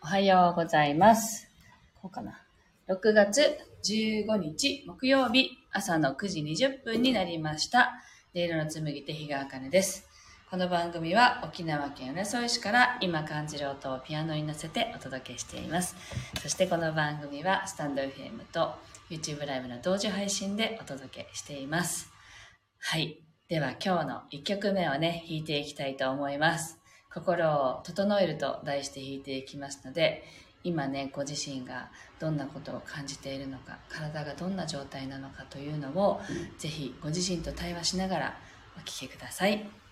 おはようございます。こうかな。6月15日木曜日朝の9時20分になりました。音色の紡手日川茜です。この番組は沖縄県浦添市から今感じる音をピアノに乗せてお届けしています。そしてこの番組はスタンド FM と YouTube ライブの同時配信でお届けしています。はい。では今日の1曲目をね、弾いていきたいと思います。心を整えると題して弾いていきますので、今ね、ご自身がどんなことを感じているのか、体がどんな状態なのかというのを、是非ご自身と対話しながらお聴きください。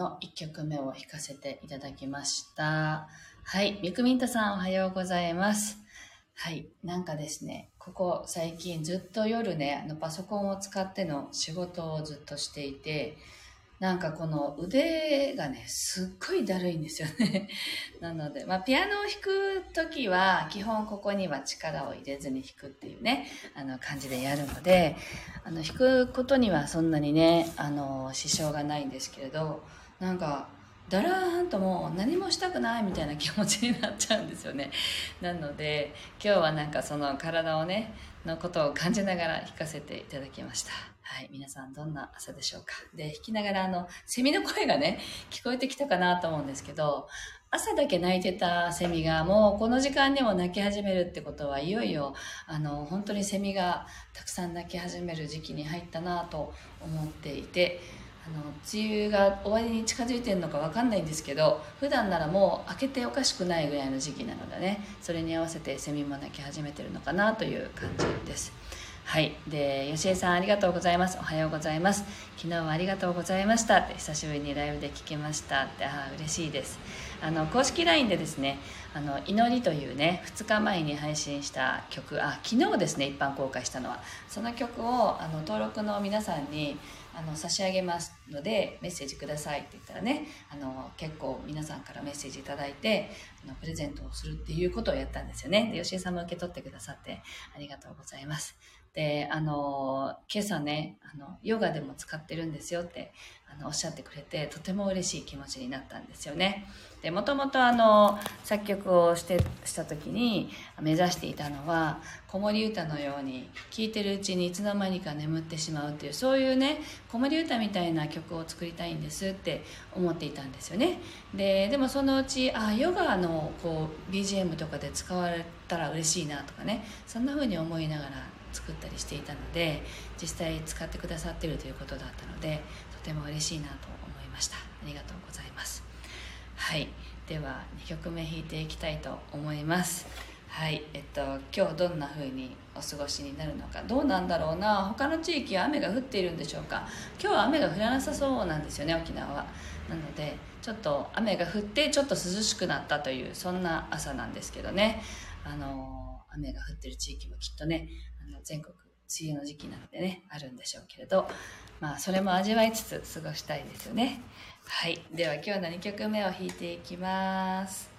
の1曲目を弾かせていただきました。はい、ミクミントさんおはようございます。はい、なんかですね、ここ最近ずっと夜ね、あのパソコンを使っての仕事をずっとしていて、なんかこの腕がね、すっごいだるいんですよね。なので、まあ、ピアノを弾くときは、基本ここには力を入れずに弾くっていうね、あの感じでやるので、あの弾くことにはそんなにね、あの、支障がないんですけれど、なんか、だらーんともう何もしたくないみたいな気持ちになっちゃうんですよね。なので、今日はなんかその体をね、のことを感じながら弾かせていただきました。はい、皆さんどんな朝でしょうか。で、弾きながらあの、セミの声がね、聞こえてきたかなと思うんですけど、朝だけ泣いてたセミがもうこの時間にも泣き始めるってことはいよいよあの本当にセミがたくさん泣き始める時期に入ったなと思っていての梅雨が終わりに近づいてるのか分かんないんですけど普段ならもう開けておかしくないぐらいの時期なのでねそれに合わせてセミも鳴き始めてるのかなという感じです。はい。で吉江さんありがとうございます。おはようございます。昨日はありがとうございました。って久しぶりにライブで聞けましたって。ああ嬉しいです。あの公式 LINE でですね「あの祈り」というね2日前に配信した曲あ昨日ですね一般公開したのは。その曲をあの登録の皆さんにあの差し上げますのでメッセージくださいって言ったらねあの結構皆さんからメッセージ頂いてあのプレゼントをするっていうことをやったんですよね。で吉井さんも受け取ってくださってありがとうございます。であの今朝ねあのヨガでも使ってるんですよってあのおっしゃってくれてとても嬉しい気持ちになったんですよね。でもともとあの作曲をしてした時に目指していたのは子守歌のように聴いてるうちにいつの間にか眠ってしまうっていうそういうね子守歌みたいな曲を作りたいんですって思っていたんですよね。ででもそのうちあヨガのこう BGM とかで使われたら嬉しいなとかねそんな風に思いながら作ったりしていたので実際使ってくださってるということだったのでとても嬉しいなと思いました。ありがとうございます。はい。では2曲目弾いていきたいと思います。はい。えっと今日どんな風にお過ごしになるのか。どうなんだろうな。他の地域は雨が降っているんでしょうか。今日は雨が降らなさそうなんですよね沖縄は。なのでちょっと雨が降ってちょっと涼しくなったというそんな朝なんですけどね。あの雨が降ってる地域もきっとね全国梅雨の時期なのでねあるんでしょうけれどまあそれも味わいつつ過ごしたいですよね。はい。では今日の2曲目を弾いていきます。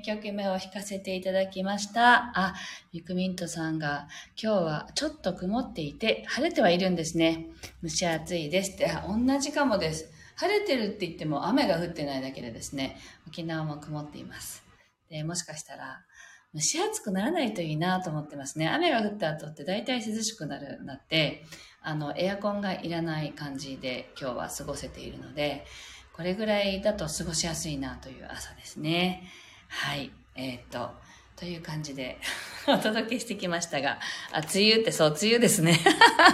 2曲目を弾かせていただきました。あ、ミクミントさんが、今日はちょっと曇っていて、晴れてはいるんですね。蒸し暑いですって。あ、同じかもです。晴れてるって言っても雨が降ってないだけでですね、沖縄も曇っています。で、もしかしたら、蒸し暑くならないといいなと思ってますね。雨が降った後って大体涼しくなる、なって、あの、エアコンがいらない感じで今日は過ごせているので、これぐらいだと過ごしやすいなという朝ですね。はい。えー、っと、という感じで お届けしてきましたが、あ、梅雨ってそう、梅雨ですね。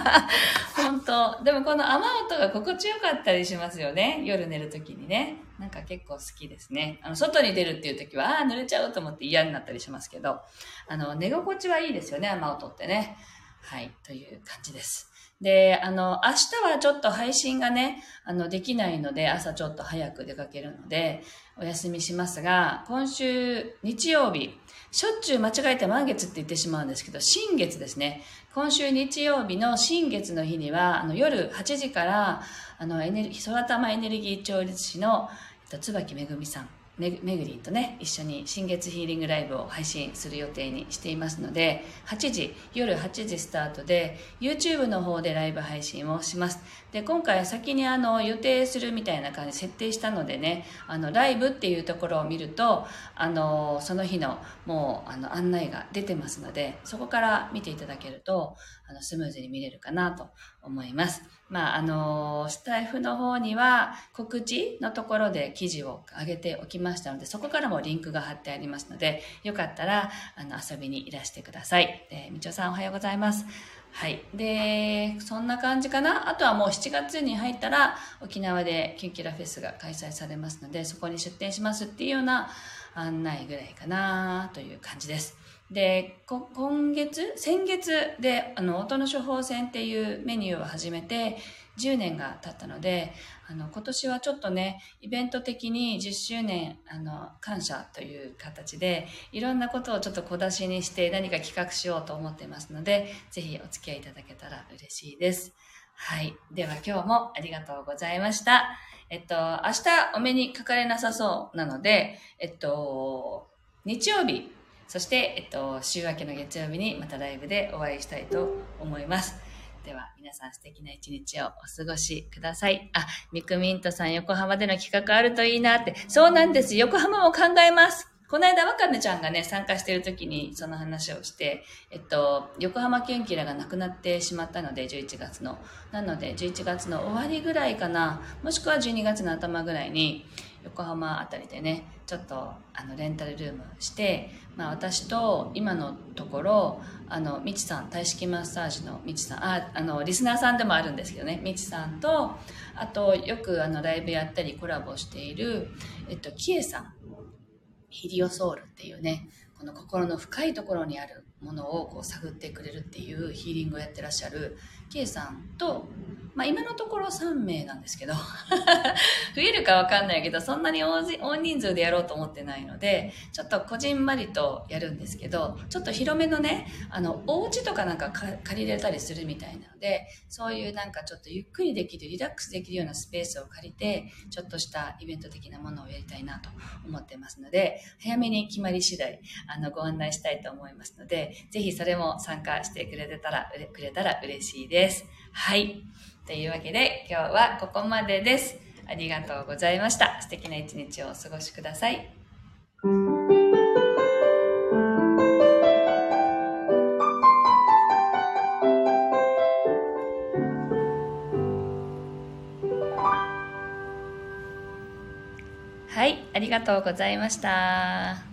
本当でもこの雨音が心地よかったりしますよね。夜寝るときにね。なんか結構好きですね。あの、外に出るっていう時は、ああ、濡れちゃうと思って嫌になったりしますけど、あの、寝心地はいいですよね、雨音ってね。はい、という感じです。で、あの、明日はちょっと配信がね、あの、できないので、朝ちょっと早く出かけるので、お休みしますが、今週日曜日、しょっちゅう間違えて満月って言ってしまうんですけど、新月ですね。今週日曜日の新月の日には、あの、夜8時から、あの、エネルギー、空玉エネルギー調律師の、えっと、椿めぐみさんめぐりんとね一緒に新月ヒーリングライブを配信する予定にしていますので8時夜8時スタートで YouTube の方でライブ配信をします。で今回は先にあの予定するみたいな感じ設定したのでねあのライブっていうところを見るとあのその日のもうあの案内が出てますのでそこから見ていただけるとあのスムーズに見れるかなと思いますまあ、あの、スタイフの方には告知のところで記事を上げておきましたので、そこからもリンクが貼ってありますので、よかったら、あの、遊びにいらしてください。えー、みちおさんおはようございます。はい。で、そんな感じかな？あとはもう7月に入ったら、沖縄でキュンキュラフェスが開催されますので、そこに出店しますっていうような案内ぐらいかなという感じです。で、今月、先月で、あの、音の処方箋っていうメニューを始めて、10年が経ったので、あの、今年はちょっとね、イベント的に10周年、あの、感謝という形で、いろんなことをちょっと小出しにして何か企画しようと思ってますので、ぜひお付き合いいただけたら嬉しいです。はい。では今日もありがとうございました。えっと、明日お目にかかれなさそうなので、えっと、日曜日、そして、えっと、週明けの月曜日にまたライブでお会いしたいと思います。では、皆さん素敵な一日をお過ごしください。あ、ミクミントさん、横浜での企画あるといいなって。そうなんです。横浜も考えます。この間、わかめちゃんがね、参加してる時にその話をして、えっと、横浜キュンキラがなくなってしまったので、11月の。なので、11月の終わりぐらいかな、もしくは12月の頭ぐらいに、横浜あたりでねちょっとあのレンタルルームして、まあ、私と今のところあのみちさん体式マッサージのみちさんああのリスナーさんでもあるんですけどねみちさんとあとよくあのライブやったりコラボしている、えっと、キエさんヒリオソウルっていうねこの心の深いところにあるものをこう探ってくれるっていうヒーリングをやってらっしゃる K さんとまあ、今のところ3名なんですけど 増えるかわかんないけど、そんなに大人数でやろうと思ってないので、ちょっとこじんまりとやるんですけど、ちょっと広めのね、あの、お家とかなんか借りれたりするみたいなので、そういうなんかちょっとゆっくりできる、リラックスできるようなスペースを借りて、ちょっとしたイベント的なものをやりたいなと思ってますので、早めに決まり次第、あの、ご案内したいと思いますので、ぜひそれも参加してくれてたら、くれたら嬉しいです。はい。というわけで今日はここまでです。ありがとうございました。素敵な一日をお過ごしください。はい、ありがとうございました。